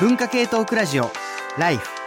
文化系トークラジオ Life。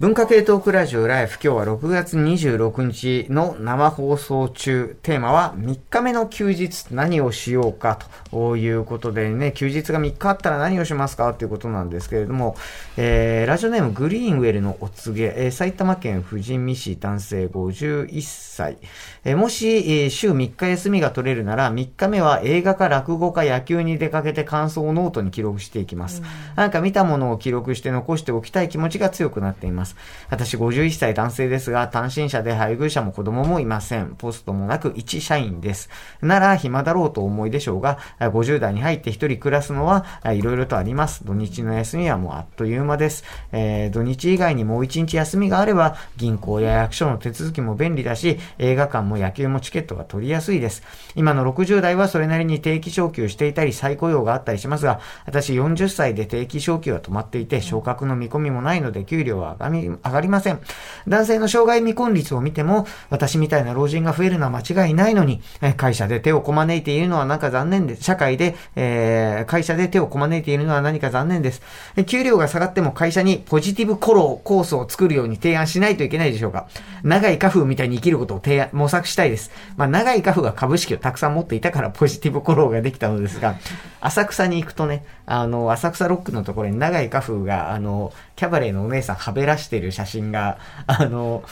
文化系トークラジオ Life 今日は6月26日の生放送中。テーマは3日目の休日何をしようかということでね休日が3日あったら何をしますかということなんですけれども、えー、ラジオネームグリーンウェルのお告げ、えー、埼玉県富士見市男性51歳、えー、もし、えー、週3日休みが取れるなら3日目は映画か落語か野球に出かけて感想をノートに記録していきます、うん、なんか見たものを記録して残しておきたい気持ちが強くなっていますます。私51歳男性ですが、単身者で配偶者も子供もいません。ポストもなく一社員です。なら暇だろうと思いでしょうが、50代に入って一人暮らすのは、いろいろとあります。土日の休みはもうあっという間です。えー、土日以外にもう一日休みがあれば、銀行や役所の手続きも便利だし、映画館も野球もチケットが取りやすいです。今の60代はそれなりに定期昇給していたり、再雇用があったりしますが、私40歳で定期昇給は止まっていて、昇格の見込みもないので、給料は上がみ上がりません。男性の障害未婚率を見ても、私みたいな老人が増えるのは間違いないのに、会社で手をこまねいているのはなんか残念です。社会で、えー、会社で手をこまねいているのは何か残念です。給料が下がっても会社にポジティブコロコースを作るように提案しないといけないでしょうか。長い家風みたいに生きることを提案、模索したいです。まあ、長い家風が株式をたくさん持っていたからポジティブコローができたのですが、浅草に行くとね、あの、浅草ロックのところに長い家風が、あの、キャバレーのお姉さんはべらしてる写真が、あの、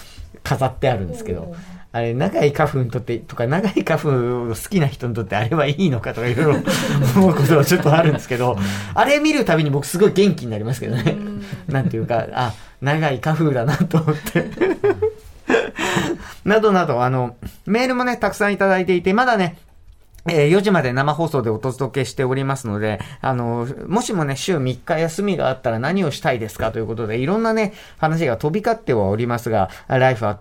飾ってあるんですけど、あれ、長い花粉にとって、とか、長い花粉を好きな人にとってあれはいいのかとかいろいろ思うことはちょっとあるんですけど、あれ見るたびに僕すごい元気になりますけどね。なんていうか、あ、長い花粉だなと思って。などなど、あの、メールもね、たくさんいただいていて、まだね、えー、4時まで生放送でお届けしておりますので、あの、もしもね、週3日休みがあったら何をしたいですかということで、いろんなね、話が飛び交ってはおりますが、life.tbs.co.jp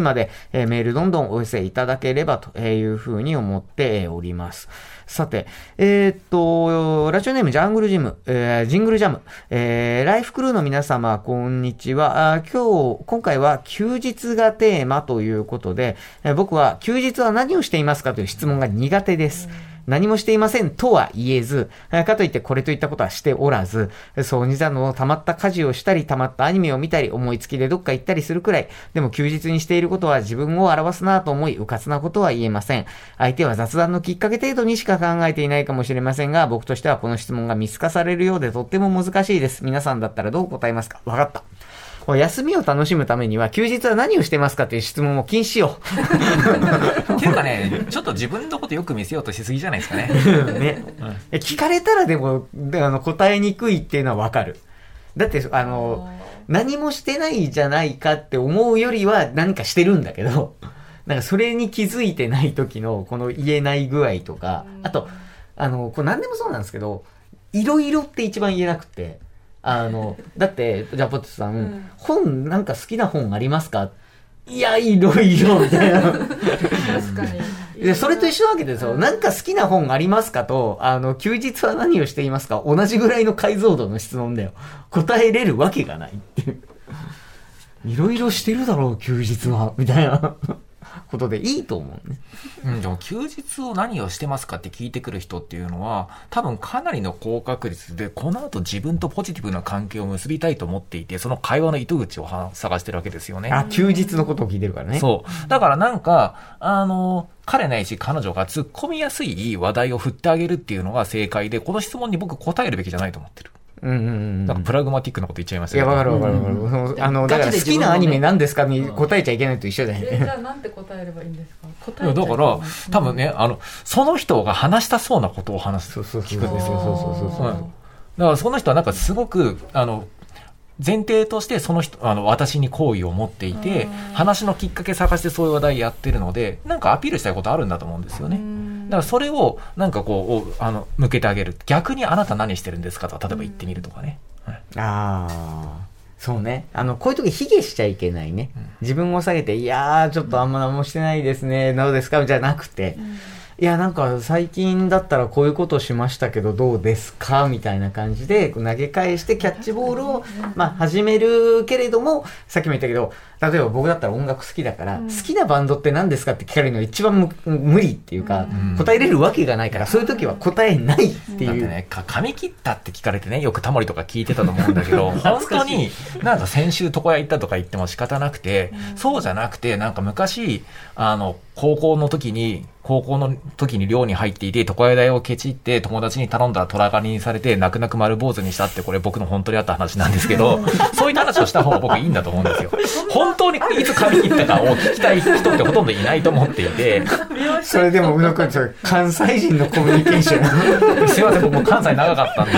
まで、えー、メールどんどんお寄せいただければというふうに思っております。さて、えー、っと、ラジオネームジャングルジム、えー、ジングルジャム、えー、ライフクルーの皆様、こんにちは。あ今日、今回は休日がテーマということで、え、僕は休日は何をしていますかという質問が苦手です。うん何もしていませんとは言えず、かといってこれといったことはしておらず、そうにざの溜まった家事をしたり、溜まったアニメを見たり、思いつきでどっか行ったりするくらい、でも休日にしていることは自分を表すなと思い、迂闊なことは言えません。相手は雑談のきっかけ程度にしか考えていないかもしれませんが、僕としてはこの質問が見透かされるようでとっても難しいです。皆さんだったらどう答えますか？わかった。休みを楽しむためには、休日は何をしてますかっていう質問を禁止しよう。っていうかね、ちょっと自分のことよく見せようとしすぎじゃないですかね。ね。うん、聞かれたらでも、あの答えにくいっていうのはわかる。だって、あの、何もしてないじゃないかって思うよりは何かしてるんだけど、なんかそれに気づいてない時のこの言えない具合とか、あと、あの、これ何でもそうなんですけど、いろいろって一番言えなくて、あの、だって、じゃあポテトさん、うん、本なんか好きな本ありますか？いや、いろいろ、みたいな。確かに。で、それと一緒なわけですよ。なんか好きな本ありますかと、あの、休日は何をしていますか？同じぐらいの解像度の質問だよ。答えれるわけがないっていう。いろいろしてるだろう、休日は。みたいな。ことでいいと思うね。うん、でも休日を何をしてますかって聞いてくる人っていうのは、多分かなりの高確率で、この後自分とポジティブな関係を結びたいと思っていて、その会話の糸口を探してるわけですよね。あ、休日のことを聞いてるからね。そう。だからなんか、あの、彼ないし彼女が突っ込みやすい話題を振ってあげるっていうのが正解で、この質問に僕答えるべきじゃないと思ってる。うんうんうん。なんかプラグマティックなこと言っちゃいましたいや、わかるわかるわかる。あの、だから好きなアニメ何ですかに答えちゃいけないと一緒だよね。じゃあなんて答えればいいんですか？答えだから、多分ね、あの、その人が話したそうなことを話す。そうそう聞くんですよ。そうそうそうそう。だからその人はなんかすごく、あの、前提としてその人、あの、私に好意を持っていて、話のきっかけ探してそういう話題やってるので、なんかアピールしたいことあるんだと思うんですよね。だからそれを、なんかこう、あの、向けてあげる。逆にあなた何してるんですかとか、例えば言ってみるとかね。はい、ああ。そうね。あの、こういう時、卑下しちゃいけないね。自分を下げて、いやー、ちょっとあんま何もしてないですね。どうですかじゃなくて、うんいや、なんか最近だったらこういうことしましたけどどうですかみたいな感じで投げ返してキャッチボールを、まあ、始めるけれども、さっきも言ったけど、例えば僕だったら音楽好きだから、好きなバンドって何ですかって聞かれるのが一番む無理っていうか、答えれるわけがないから、そういう時は答えないっていう。だってね、か髪切ったって聞かれてね、よくタモリとか聞いてたと思うんだけど、本当に、なんか先週床屋行ったとか言っても仕方なくて、そうじゃなくて、なんか昔、あの、高校の時に、高校の時に寮に入っていて、床屋代をケチって友達に頼んだら虎狩りにされて、泣く泣く丸坊主にしたって、これ僕の本当にあった話なんですけど、そういった話をした方が僕いいんだと思うんですよ。本当にいつ髪切ったかを聞きたい人ってほとんどいないと思っていて、それでも宇野君、それ関西人のコミュニケーション。すいません、僕も関西長かったんで。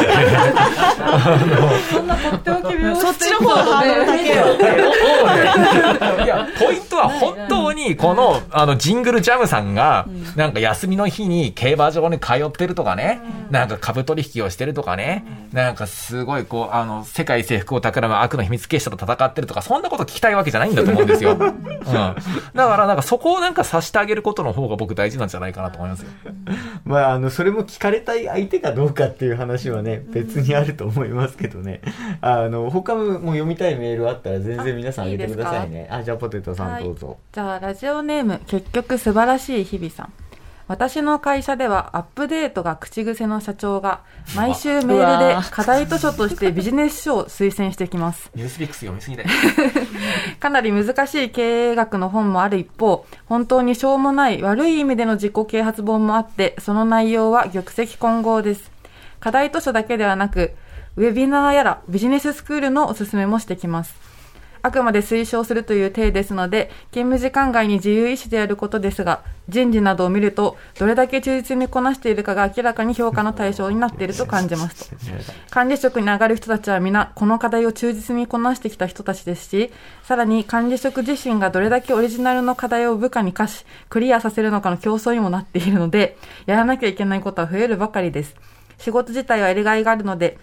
そんなとっておき美容師そっちの方がハードル高いよ。いや、ポイントは本当に、この、あの、ジングルジャムさんが、なんか休みの日に競馬場に通ってるとかね、なんか株取引をしてるとかね、なんかすごいこう、あの、世界征服を企む悪の秘密結社と戦ってるとか、そんなこと聞きたいわけじゃないんだと思うんですよ。うん。だから、なんかそこをなんかさしてあげることの方が僕大事なんじゃないかなと思いますよ。まあ、あの、それも聞かれたい相手かどうかっていう話はね、別にあると思いますけどね。あの、他も読みたいメールあったら全然皆さんあげてくださいね。あじゃあポテトさんどうぞ。じゃあラジオネーム結局素晴らしい日々さん私の会社ではアップデートが口癖の社長が毎週メールで課題図書としてビジネス書を推薦してきます。ニュースピックス読みすぎだよ。かなり難しい経営学の本もある一方本当にしょうもない悪い意味での自己啓発本もあってその内容は玉石混合です。課題図書だけではなくウェビナーやらビジネススクールのおすすめもしてきますあくまで推奨するという体ですので、勤務時間外に自由意志でやることですが、人事などを見ると、どれだけ忠実にこなしているかが明らかに評価の対象になっていると感じますと。管理職に上がる人たちは皆、この課題を忠実にこなしてきた人たちですし、さらに管理職自身がどれだけオリジナルの課題を部下に課し、クリアさせるのかの競争にもなっているので、やらなきゃいけないことは増えるばかりです。仕事自体はやりがいがあるので、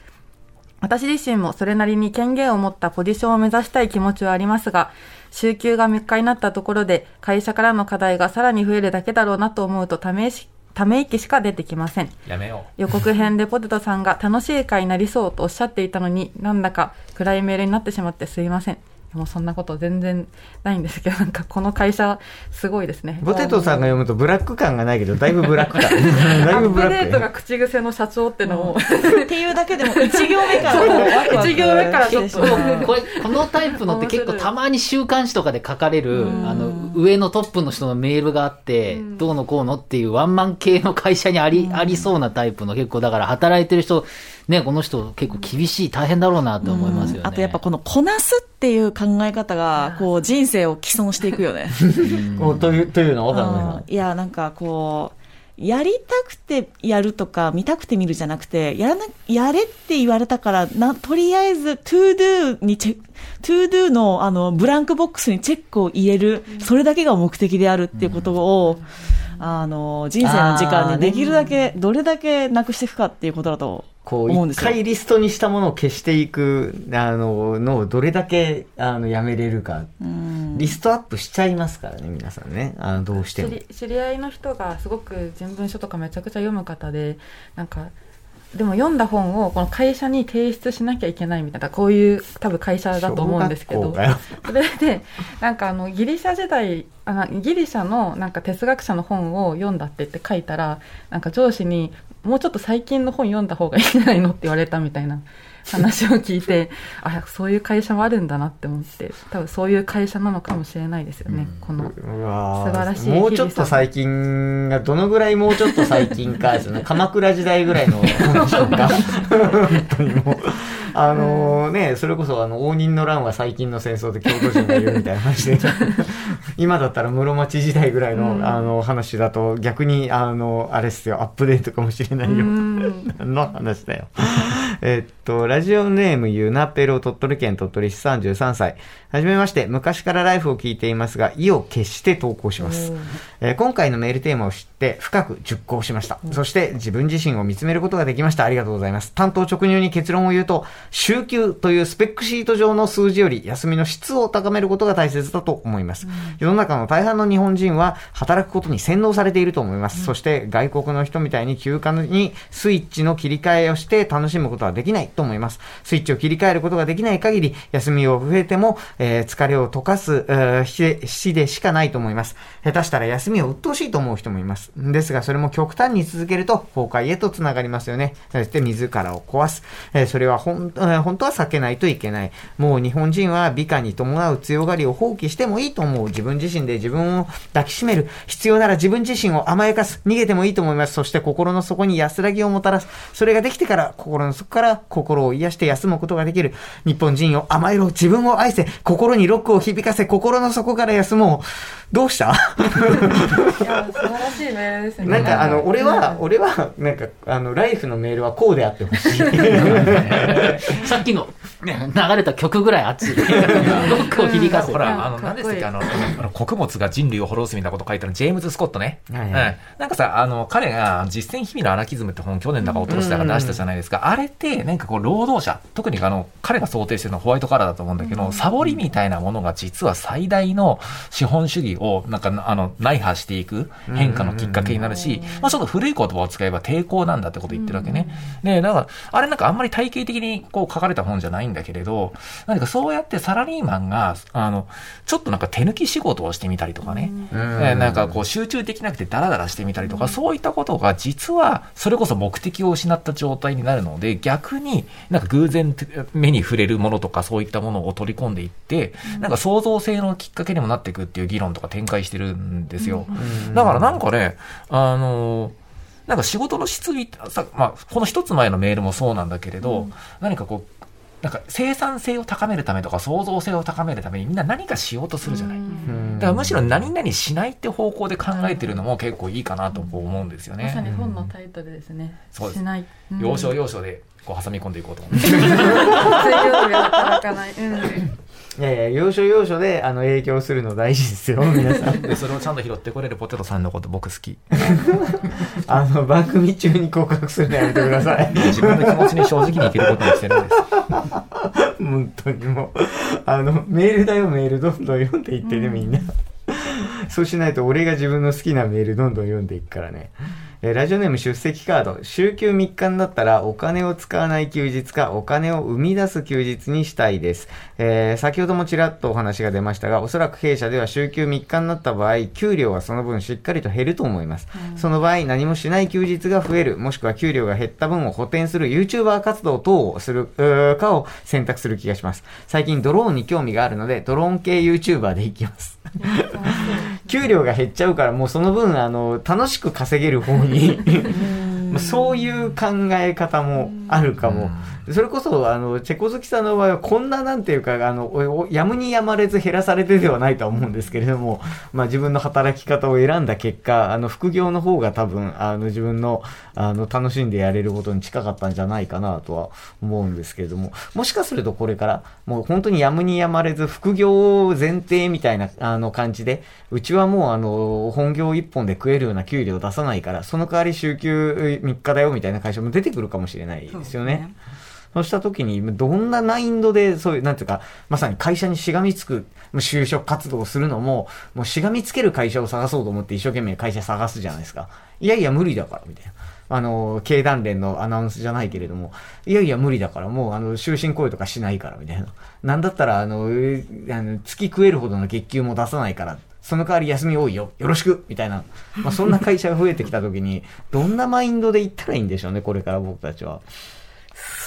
私自身もそれなりに権限を持ったポジションを目指したい気持ちはありますが、週休が3日になったところで、会社からの課題がさらに増えるだけだろうなと思うとためし、ため息しか出てきません。やめよ予告編でポテトさんが楽しい回になりそうとおっしゃっていたのに、なんだか暗いメールになってしまってすいません。もうそんなこと全然ないんですけど、なんかこの会社、すごいですね。ポテトさんが読むとブラック感がないけど、だいぶブラック感。だいぶアップブラックデートが口癖の社長ってのを、っていうだけでも1行目からもうワクワク一行目からちょっとこれこのタイプのって結構たまに週刊誌とかで書かれる、あの、上のトップの人のメールがあって、どうのこうのっていうワンマン系の会社にあり、ありそうなタイプの結構、だから働いてる人、ね、この人結構厳しい、大変だろうなって思いますよね。あとやっぱこのこなすっていう考え方が、こう人生を既存していくよね。という、というのはわかんないうん。いや、なんかこう、やりたくてやるとか、見たくて見るじゃなくて、やらな、やれって言われたから、な、とりあえず、to do にチェック、to do の、あの、ブランクボックスにチェックを入れる、それだけが目的であるっていうことを、あの、人生の時間にできるだけ、どれだけなくしていくかっていうことだとこう、思うんですよ。一回リストにしたものを消していく、あの、のをどれだけ、あの、やめれるか。リストアップしちゃいますからね、皆さんね。あの、どうしても。知り知り合いの人がすごく人文書とかめちゃくちゃ読む方でなんかでも読んだ本をこの会社に提出しなきゃいけないみたいなこういう多分会社だと思うんですけど。それでなんかあのギリシャ時代あギリシャのなんか哲学者の本を読んだってって書いたらなんか上司にもうちょっと最近の本読んだ方がいいんじゃないのって言われたみたいな。話を聞いてあそういう会社もあるんだなって思って多分そういう会社なのかもしれないですよね、このうわー素晴らしいもうちょっと最近が、どのぐらいもうちょっと最近か、鎌倉時代ぐらいの。本当にもう。あのね、それこそあの、応仁の乱は最近の戦争で京都人が言うみたいな話で、今だったら室町時代ぐらいの、あの話だと逆に、あの、あれっすよ、アップデートかもしれないよ。の話だよ。えっと、ラジオネームゆなペロ鳥取県鳥取市33歳。はじめまして、昔からライフを聞いていますが、意を決して投稿します。えー今回のメールテーマを知って深く熟考しました。そして自分自身を見つめることができました。ありがとうございます。担当直入に結論を言うと、週休というスペックシート上の数字より休みの質を高めることが大切だと思います。世の中の大半の日本人は働くことに洗脳されていると思います。そして外国の人みたいに休暇にスイッチの切り替えをして楽しむことはできないと思います。スイッチを切り替えることができない限り、休みを増えても、えー疲れを溶かす、えー日でしかないと思います。下手したら休みを鬱陶しいと思う人もいます。ですが、それも極端に続けると、崩壊へとつながりますよね。そして、自らを壊す。えーそれは本,、えー本当は避けないといけない。もう日本人は美化に伴う強がりを放棄してもいいと思う。自分自身で自分を抱きしめる。必要なら自分自身を甘やかす。逃げてもいいと思います。そして心の底に安らぎをもたらす。それができてから、心の底から心を癒して休むことができる。日本人を甘えろ。自分を愛せ。心にロックを響かせ、心の底から休もう。どうした？いや素晴らしいメールですね。なんか、あの、俺は、うん俺は、なんか、あの、ライフのメールはこうであってほしい。さっきの、ね、流れた曲ぐらい熱い。ロックを響かせて。ほら、あの、何でしたっけ、あの、あの穀物が人類を滅ぼすみたいなこと書いてあるジェームズ・スコットね。はいはいうんなんかさ、あの、彼が実践日々のアナキズムって本、去年だか一昨年だか出したじゃないですか。あれって、なんかこう、労働者、特にあの、彼が想定してるのはホワイトカラーだと思うんだけど、サボりみたいなものが実は最大の資本主義を、なんか、あの、内破していく変化のきっかけになるし、まあちょっと古い言葉を使えば抵抗なんだってこと言ってるわけね。ねだから、あれなんかあんまり体系的にこう書かれた本じゃないんだけれど、何かそうやってサラリーマンが、あの、ちょっとなんか手抜き仕事をしてみたりとかね、えーなんかこう集中できなくてダラダラしてみたりとか、そういったことが実はそれこそ目的を失った状態になるので、逆になんか偶然目に触れるものとかそういったものを取り込んでいって、なんか創造性のきっかけにもなっていくっていう議論とか展開してるんですよ。だからなんかね、あのなんか仕事の質に、さまあ、この一つ前のメールもそうなんだけれど、何かこう、なんか生産性を高めるためとか創造性を高めるためにみんな何かしようとするじゃない。だからむしろ何々しないって方向で考えてるのも結構いいかなと思うんですよまさにね。本のタイトルですね。そうですしない。うん要所要所でこう挟み込んでいこうと思って。水曜日は働かない。うん。いやいや、要所要所で、あの、影響するの大事ですよ、皆さん。で、それをちゃんと拾ってこれるポテトさんのこと僕好き。あの、番組中に告白するのやめてください。自分の気持ちに正直に生きることにしてるんです。本当にもう、あの、メールだよ、メール、どんどん読んでいってね、みんな。そうしないと俺が自分の好きなメールどんどん読んでいくからね。えーラジオネーム出席カード。週休3日になったらお金を使わない休日かお金を生み出す休日にしたいです。えー先ほどもちらっとお話が出ましたが、おそらく弊社では週休3日になった場合、給料はその分しっかりと減ると思います。その場合、何もしない休日が増える、もしくは給料が減った分を補填する YouTuber 活動等をするかを選択する気がします。最近ドローンに興味があるので、ドローン系 YouTuber でいきます。給料が減っちゃうから、もうその分、あの、楽しく稼げる方に、まあそういう考え方もあるかも。それこそ、あの、チェコ好きさんの場合は、こんななんていうか、あの、やむにやまれず減らされてではないとは思うんですけれども、まあ自分の働き方を選んだ結果、あの、副業の方が多分、あの、自分の、あの、楽しんでやれることに近かったんじゃないかなとは思うんですけれども、もしかするとこれから、もう本当にやむにやまれず、副業前提みたいな、あの、感じで、うちはもう、あの、本業一本で食えるような給料を出さないから、その代わり週休3日だよみたいな会社も出てくるかもしれないでですよね。そうした時に、どんなマインドで、そういう、なんていうか、まさに会社にしがみつく、就職活動をするのも、もうしがみつける会社を探そうと思って一生懸命会社探すじゃないですか。いやいや無理だから、みたいな。あの、経団連のアナウンスじゃないけれども、いやいや無理だから、もうあの、終身雇用とかしないから、みたいな。なんだったら、あの月食えるほどの月給も出さないから、その代わり休み多いよ。よろしくみたいな。まあ、そんな会社が増えてきた時に、どんなマインドで行ったらいいんでしょうね、これから僕たちは。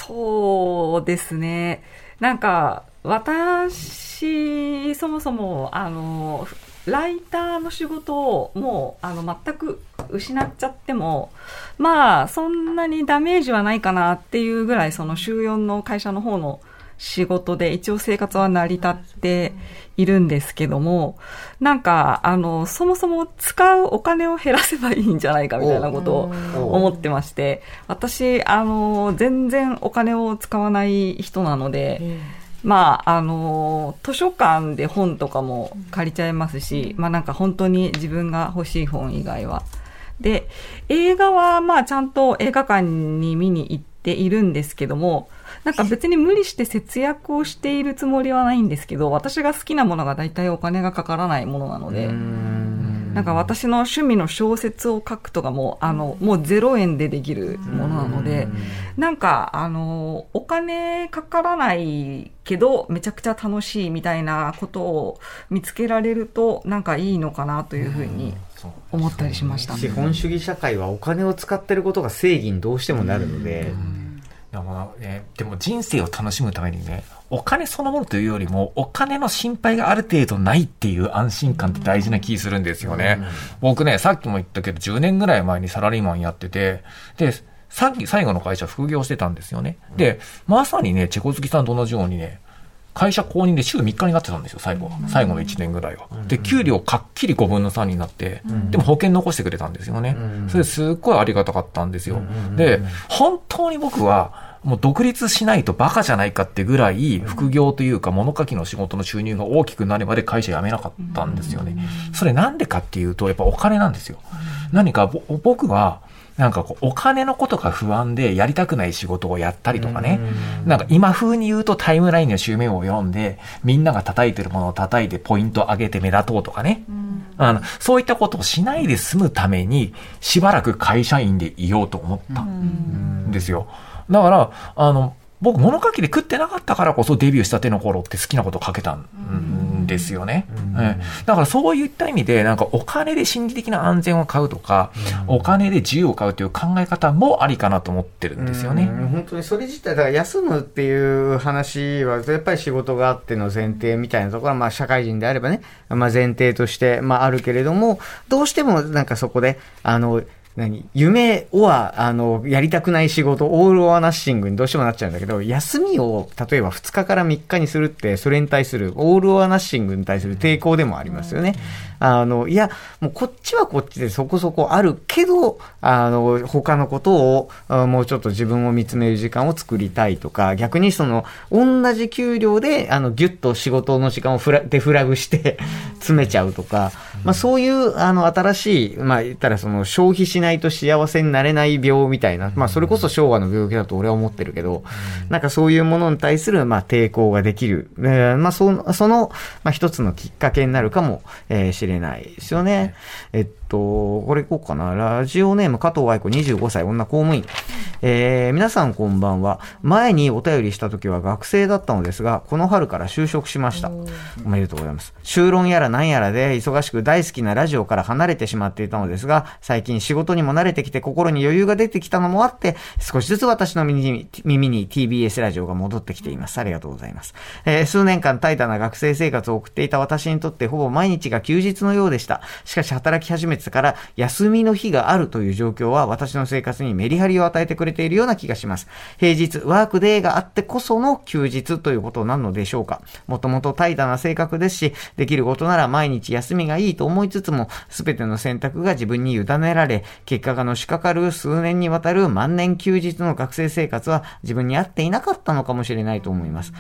そうですね。なんか、私、そもそも、あの、ライターの仕事をもう、あの、全く失っちゃっても、まあ、そんなにダメージはないかなっていうぐらい、その週4の会社の方の仕事で一応生活は成り立っているんですけども、なんか、あの、そもそも使うお金を減らせばいいんじゃないかみたいなことを思ってまして、私、あの、全然お金を使わない人なので、まあ、あの、図書館で本とかも借りちゃいますし、まあなんか本当に自分が欲しい本以外は。で、映画はまあちゃんと映画館に見に行っているんですけども、なんか別に無理して節約をしているつもりはないんですけど、私が好きなものが大体お金がかからないものなので、なんか私の趣味の小説を書くとかも、あの、もう0円でできるものなので、なんか、あの、お金かからないけど、めちゃくちゃ楽しいみたいなことを見つけられると、なんかいいのかなというふうに思ったりしましたね。資本主義社会はお金を使ってることが正義にどうしてもなるので、でもね、でも人生を楽しむためにね、お金そのものというよりも、お金の心配がある程度ないっていう安心感って大事な気するんですよね。僕ね、さっきも言ったけど、10年ぐらい前にサラリーマンやってて、で、さっき最後の会社副業してたんですよね。で、まさにね、チェコ好きさんと同じようにね、会社公認で週3日になってたんですよ、最後は。最後の1年ぐらいは。で、給料かっきり5分の3になって、でも保険残してくれたんですよね。それすっごいありがたかったんですよ。で、本当に僕は、もう独立しないとバカじゃないかってぐらい、副業というか物書きの仕事の収入が大きくなるまで会社辞めなかったんですよね。それなんでかっていうと、やっぱお金なんですよ。何か僕は、なんかこう、お金のことが不安でやりたくない仕事をやったりとかね。なんか今風に言うとタイムラインの周面を読んで、みんなが叩いてるものを叩いてポイント上げて目立とうとかね。あの、そういったことをしないで済むために、しばらく会社員でいようと思ったんですよ。だから、あの、僕、物書きで食ってなかったからこそデビューしたての頃って好きなこと書けたんですよね。だからそういった意味で、なんかお金で心理的な安全を買うとか、お金で自由を買うという考え方もありかなと思ってるんですよね。本当にそれ自体、だから休むっていう話は、やっぱり仕事があっての前提みたいなところは、まあ社会人であればね、まあ前提として、まああるけれども、どうしてもなんかそこで、あの、何？夢は、あの、やりたくない仕事、オールオアナッシングにどうしてもなっちゃうんだけど、休みを、例えば2日から3日にするって、それに対する、オールオアナッシングに対する抵抗でもありますよね。あの、いや、もうこっちはこっちでそこそこあるけど、あの、他のことを、もうちょっと自分を見つめる時間を作りたいとか、逆にその、同じ給料で、あの、ぎゅっと仕事の時間をフラデフラグして 詰めちゃうとか、まあそういう、あの、新しい、まあ言ったらその、消費しないと幸せになれない病みたいな、まあそれこそ昭和の病気だと俺は思ってるけど、なんかそういうものに対する、まあ抵抗ができる。えー、まあその、その、まあ一つのきっかけになるかも、えー、しれないですよね。えっと、これいこうかな。ラジオネーム加藤愛子25歳女公務員。えー、皆さんこんばんは。前にお便りした時は学生だったのですが、この春から就職しました。おめでとうございます。就論やら何やらで忙しく大好きなラジオから離れてしまっていたのですが、最近仕事にも慣れてきて心に余裕が出てきたのもあって、少しずつ私の耳に耳に TBS ラジオが戻ってきています。ありがとうございます。えー、数年間怠惰な学生生活を送っていた私にとってほぼ毎日が休日のようでした。しかし働き始めてから休みの日があるという状況は私の生活にメリハリを与えてくれているような気がします。平日、ワークデーがあってこその休日ということなのでしょうか。もともと怠惰な性格ですし、できることなら毎日休みがいいと思いつつも、すべての選択が自分に委ねられ、結果がのしかかる数年にわたる万年休日の学生生活は自分に合っていなかったのかもしれないと思います。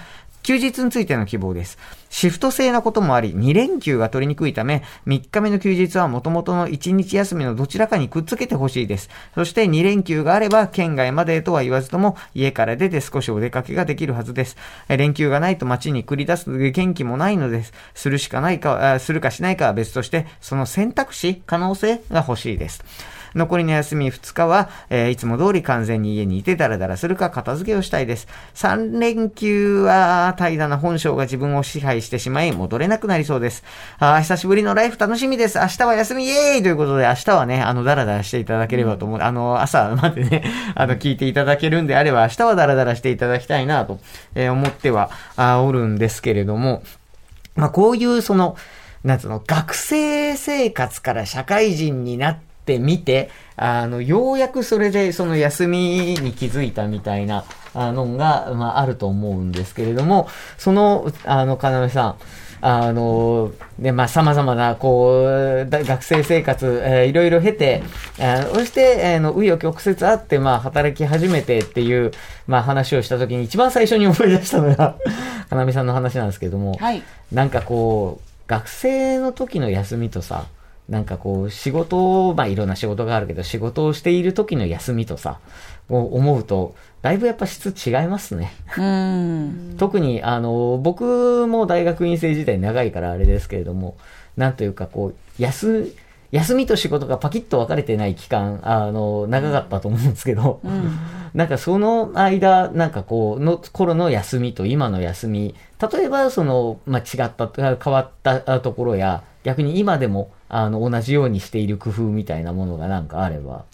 休日についての希望です。シフト制なこともあり、2連休が取りにくいため、3日目の休日は元々の1日休みのどちらかにくっつけてほしいです。そして2連休があれば、県外までとは言わずとも、家から出て少しお出かけができるはずです。連休がないと街に繰り出す元気もないのです。するしかないか、するかしないかは別として、その選択肢、可能性が欲しいです。残りの休み2日は、えー、いつも通り完全に家にいてダラダラするか片付けをしたいです。3連休は怠惰な本性が自分を支配してしまい戻れなくなりそうです。あ久しぶりのライフ楽しみです。明日は休みイエーイということで明日はね、あの、ダラダラしていただければと思う。あの、朝までね、あの、聞いていただけるんであれば明日はダラダラしていただきたいなと、えー、思ってはあおるんですけれども、まあ、こういうその、なんつうの、学生生活から社会人になってってみて、あの、ようやくそれでその休みに気づいたみたいなのが、まあ、あると思うんですけれども、その、あの、かなめさん、あの、で、まあ、様々な、こう、学生生活、えー、いろいろ経て、えー、そして、えー、の、紆余曲折あって、まあ、働き始めてっていう、まあ、話をしたときに、一番最初に思い出したのが、かなみさんの話なんですけども、はい、なんかこう、学生の時の休みとさ、なんかこう、仕事、まあいろんな仕事があるけど、仕事をしている時の休みとさ、を思うと、だいぶやっぱ質違いますね。特に、あの、僕も大学院生時代長いからあれですけれども、なんというかこう、休、休みと仕事がパキッと分かれてない期間、あの、長かったと思うんですけど、なんかその間、なんかこう、の頃の休みと今の休み、例えばその、まあ、違った、変わったところや、逆に今でも、あの、同じようにしている工夫みたいなものがなんかあれば。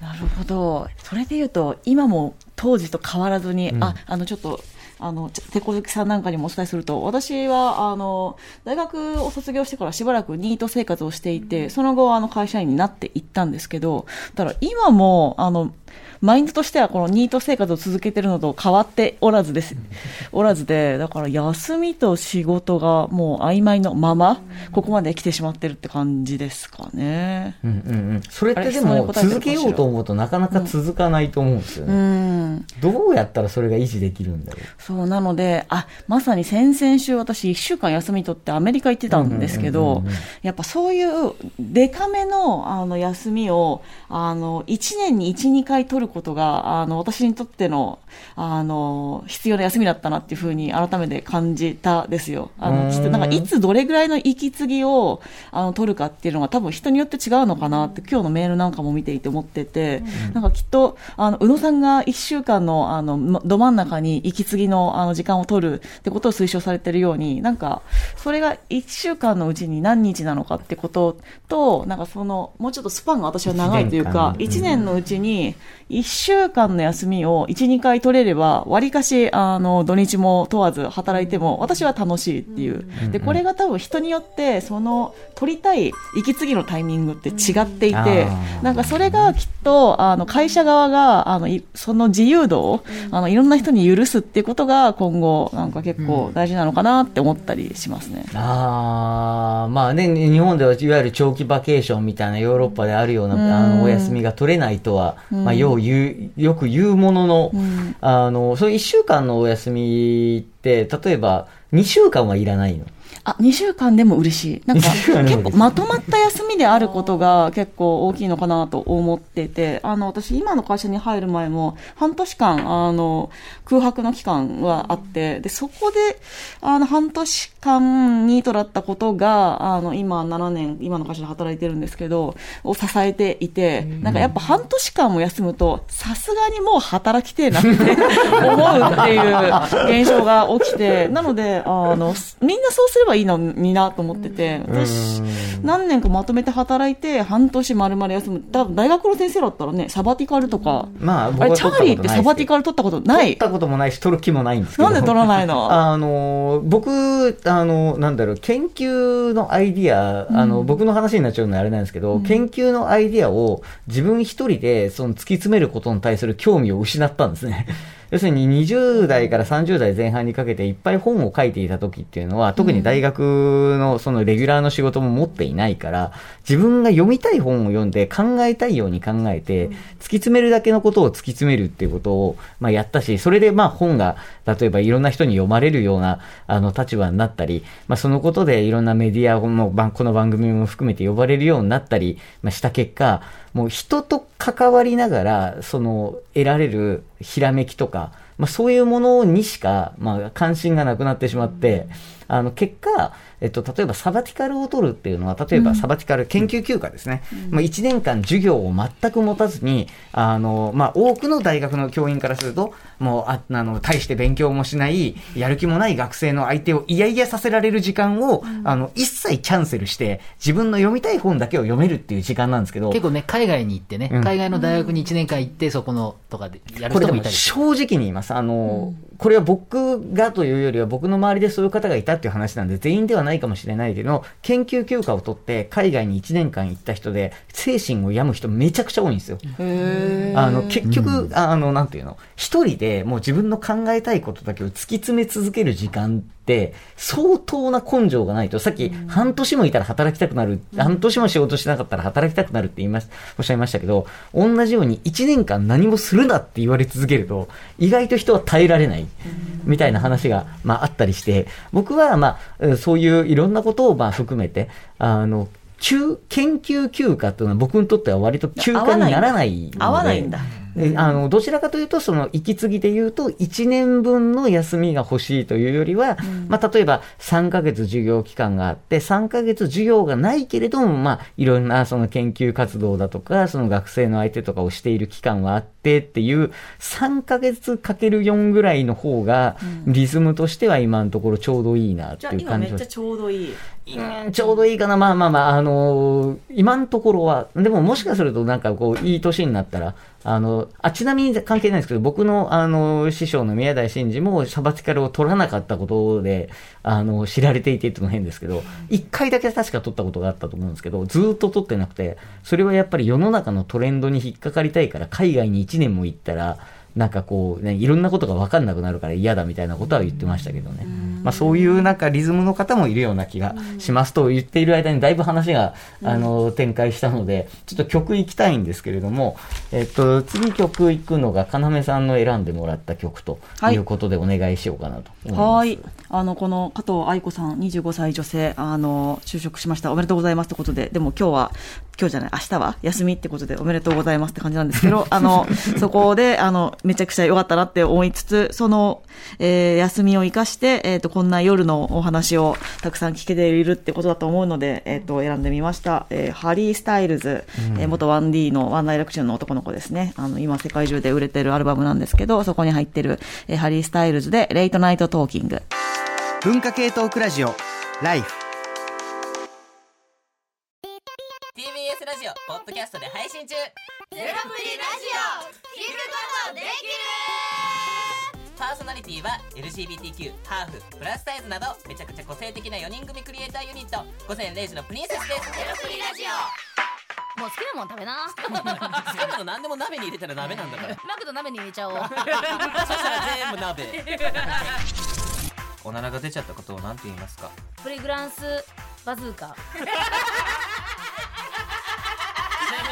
なるほど。それで言うと、今も当時と変わらずに、うん、あ、あの、ちょっと、あの、手こずきさんなんかにもお伝えすると、私は、あの、大学を卒業してからしばらくニート生活をしていて、その後、あの、会社員になっていったんですけど、ただ今も、あの、マインドとしてはこのニート生活を続けてるのと変わっておらずです。おらずで、だから休みと仕事がもう曖昧のまま、ここまで来てしまってるって感じですかね。うんうんうん。それってでも続けようと思うとなかなか続かないと思うんですよね。うん、どうやったらそれが維持できるんだろう。そう、なので、あ、まさに先々週私1週間休み取ってアメリカ行ってたんですけど、やっぱそういうデカめのあの休みを、あの、1年に1、2回取ることが、あの、私にとっての、あの、必要な休みだったなっていうふうに改めて感じたですよ。あの、ちょっとなんか、いつどれぐらいの息継ぎを、あの、取るかっていうのが多分人によって違うのかなって、今日のメールなんかも見ていて思ってて、なんかきっと、あの、宇野さんが1週間の、あの、ど真ん中に息継ぎの、あの、時間を取るってことを推奨されてるように、なんか、それが1週間のうちに何日なのかってことと、なんかその、もうちょっとスパンが私は長いというか、1年のうちに、1週間の休みを1、2回取れれば、わりかし、あの、土日も問わず働いても、私は楽しいっていう。で、これが多分人によって、その、取りたい息継ぎのタイミングって違っていて、なんかそれがきっと、あの、会社側が、あの、その自由度を、あの、いろんな人に許すっていうことが、今後、なんか結構大事なのかなって思ったりしますね。ああ、まあね、日本ではいわゆる長期バケーションみたいなヨーロッパであるような、あの、お休みが取れないとは、まあ、よう言う、よく言うものの、うん、あの、その1週間のお休みって、例えば2週間はいらないのあ、2週間でも嬉しい。なんか、結構まとまった休みであることが結構大きいのかなと思ってて、あの、私今の会社に入る前も半年間、あの、空白の期間はあって、で、そこで、あの、半年間ニートだったことが、あの、今7年、今の会社で働いてるんですけど、を支えていて、なんかやっぱ半年間も休むと、さすがにもう働きてえなって 思うっていう現象が起きて、なので、あの、みんなそうすればいいのになと思ってて、私、何年かまとめて働いて、半年丸々休む。多分大学の先生だったらね、サバティカルとか、まあ、あれ、チャーリーってサバティカル取ったことない？取ったこともないし、取る気もないんですけど。なんで取らないの？あの、僕、あの、なんだろう、研究のアイディア、あの、うん、僕の話になっちゃうのはあれなんですけど、うん、研究のアイディアを自分一人で、その突き詰めることに対する興味を失ったんですね。要するに20代から30代前半にかけていっぱい本を書いていた時っていうのは、特に大学のそのレギュラーの仕事も持っていないから、自分が読みたい本を読んで考えたいように考えて、突き詰めるだけのことを突き詰めるっていうことを、まあやったし、それでまあ本が、例えばいろんな人に読まれるような、あの立場になったり、まあそのことでいろんなメディアも、この番組も含めて呼ばれるようになったり、まあした結果、もう人と関わりながら、その得られるひらめきとか、まあそういうものにしか、まあ関心がなくなってしまって、あの結果、えっと、例えばサバティカルを取るっていうのは、例えばサバティカル研究休暇ですね。うん、まあ、1年間授業を全く持たずに、あの、まあ、多くの大学の教員からすると、もう、ああの、大して勉強もしない、やる気もない学生の相手をいやいやさせられる時間を、うん、あの、一切キャンセルして、自分の読みたい本だけを読めるっていう時間なんですけど。結構ね、海外に行ってね、うん、海外の大学に1年間行って、そこの、とかでやる人もいたり正直に言います。あの、これは僕がというよりは、僕の周りでそういう方がいたっていう話なんで、全員ではないかもしれないけど、研究休暇を取って海外に1年間行った人で、精神を病む人めちゃくちゃ多いんですよ。あの、結局、あの、なんていうの、一人でもう自分の考えたいことだけを突き詰め続ける時間って相当な根性がないと、さっき半年もいたら働きたくなる、半年も仕事してなかったら働きたくなるって言いまし、おっしゃいましたけど、同じように1年間何もするなって言われ続けると、意外と人は耐えられない、みたいな話が、まああったりして、僕はまあ、そういういろんなことをまあ含めて、あの、研究休暇っていうのは僕にとっては割と休暇にならない合わないんだ。であの、どちらかというと、その、息継ぎで言うと、1年分の休みが欲しいというよりは、まあ、例えば、3ヶ月授業期間があって、3ヶ月授業がないけれども、まあ、いろんな、その研究活動だとか、その学生の相手とかをしている期間はあってっていう、3ヶ月かける4ぐらいの方が、リズムとしては今のところちょうどいいなってじゃあいう感じは今めっちゃちょうどいい。うんちょうどいいかな。まあまあまあ、あのー今のところは、でももしかするとなんかこう、いい年になったら、あの、あ、ちなみに関係ないんですけど、僕の、あの、師匠の宮台真司もサバティカルを取らなかったことで、あの、知られていてっても変ですけど、一回だけ確か取ったことがあったと思うんですけど、ずーっと取ってなくて、それはやっぱり世の中のトレンドに引っかかりたいから、海外に1年も行ったら、なんかこう、ね、いろんなことが分かんなくなるから嫌だみたいなことは言ってましたけどね。まあそういうなんかリズムの方もいるような気がしますと言っている間にだいぶ話が、あの、展開したので、ちょっと曲行きたいんですけれども、えっと、次曲行くのが、かなめさんの選んでもらった曲ということでお願いしようかなと思います。はい。あの、この加藤愛子さん、25歳女性、あの、就職しました。おめでとうございますってことで、でも今日は、今日じゃない、明日は休みってことでおめでとうございますって感じなんですけど、あの、そこで、あの、めちゃくちゃ良かったなって思いつつ、その、えー休みを生かして、えっ、と、こんな夜のお話をたくさん聞けているってことだと思うので、えっ、と、選んでみました。えーハリー・スタイルズ、えー元 1D のワンダイレクションの男の子ですね。あの、今世界中で売れてるアルバムなんですけど、そこに入ってる、えーハリー・スタイルズで、レイトナイト・トーキング。文化系トークラジオライフポッドキャストで配信中。ゼロプリラジオ。聞くことできる。パーソナリティは LGBTQ ハーフプラスサイズなどめちゃくちゃ個性的な4人組クリエイターユニット。午前0時のプリンセスです。ゼロプリラジオ。もう好きなもん食べな。好きなの何でも鍋に入れたら鍋なんだからマクド鍋に入れちゃおう。そしたら全部鍋おならが出ちゃったことを何て言いますか？プリグランスバズーカ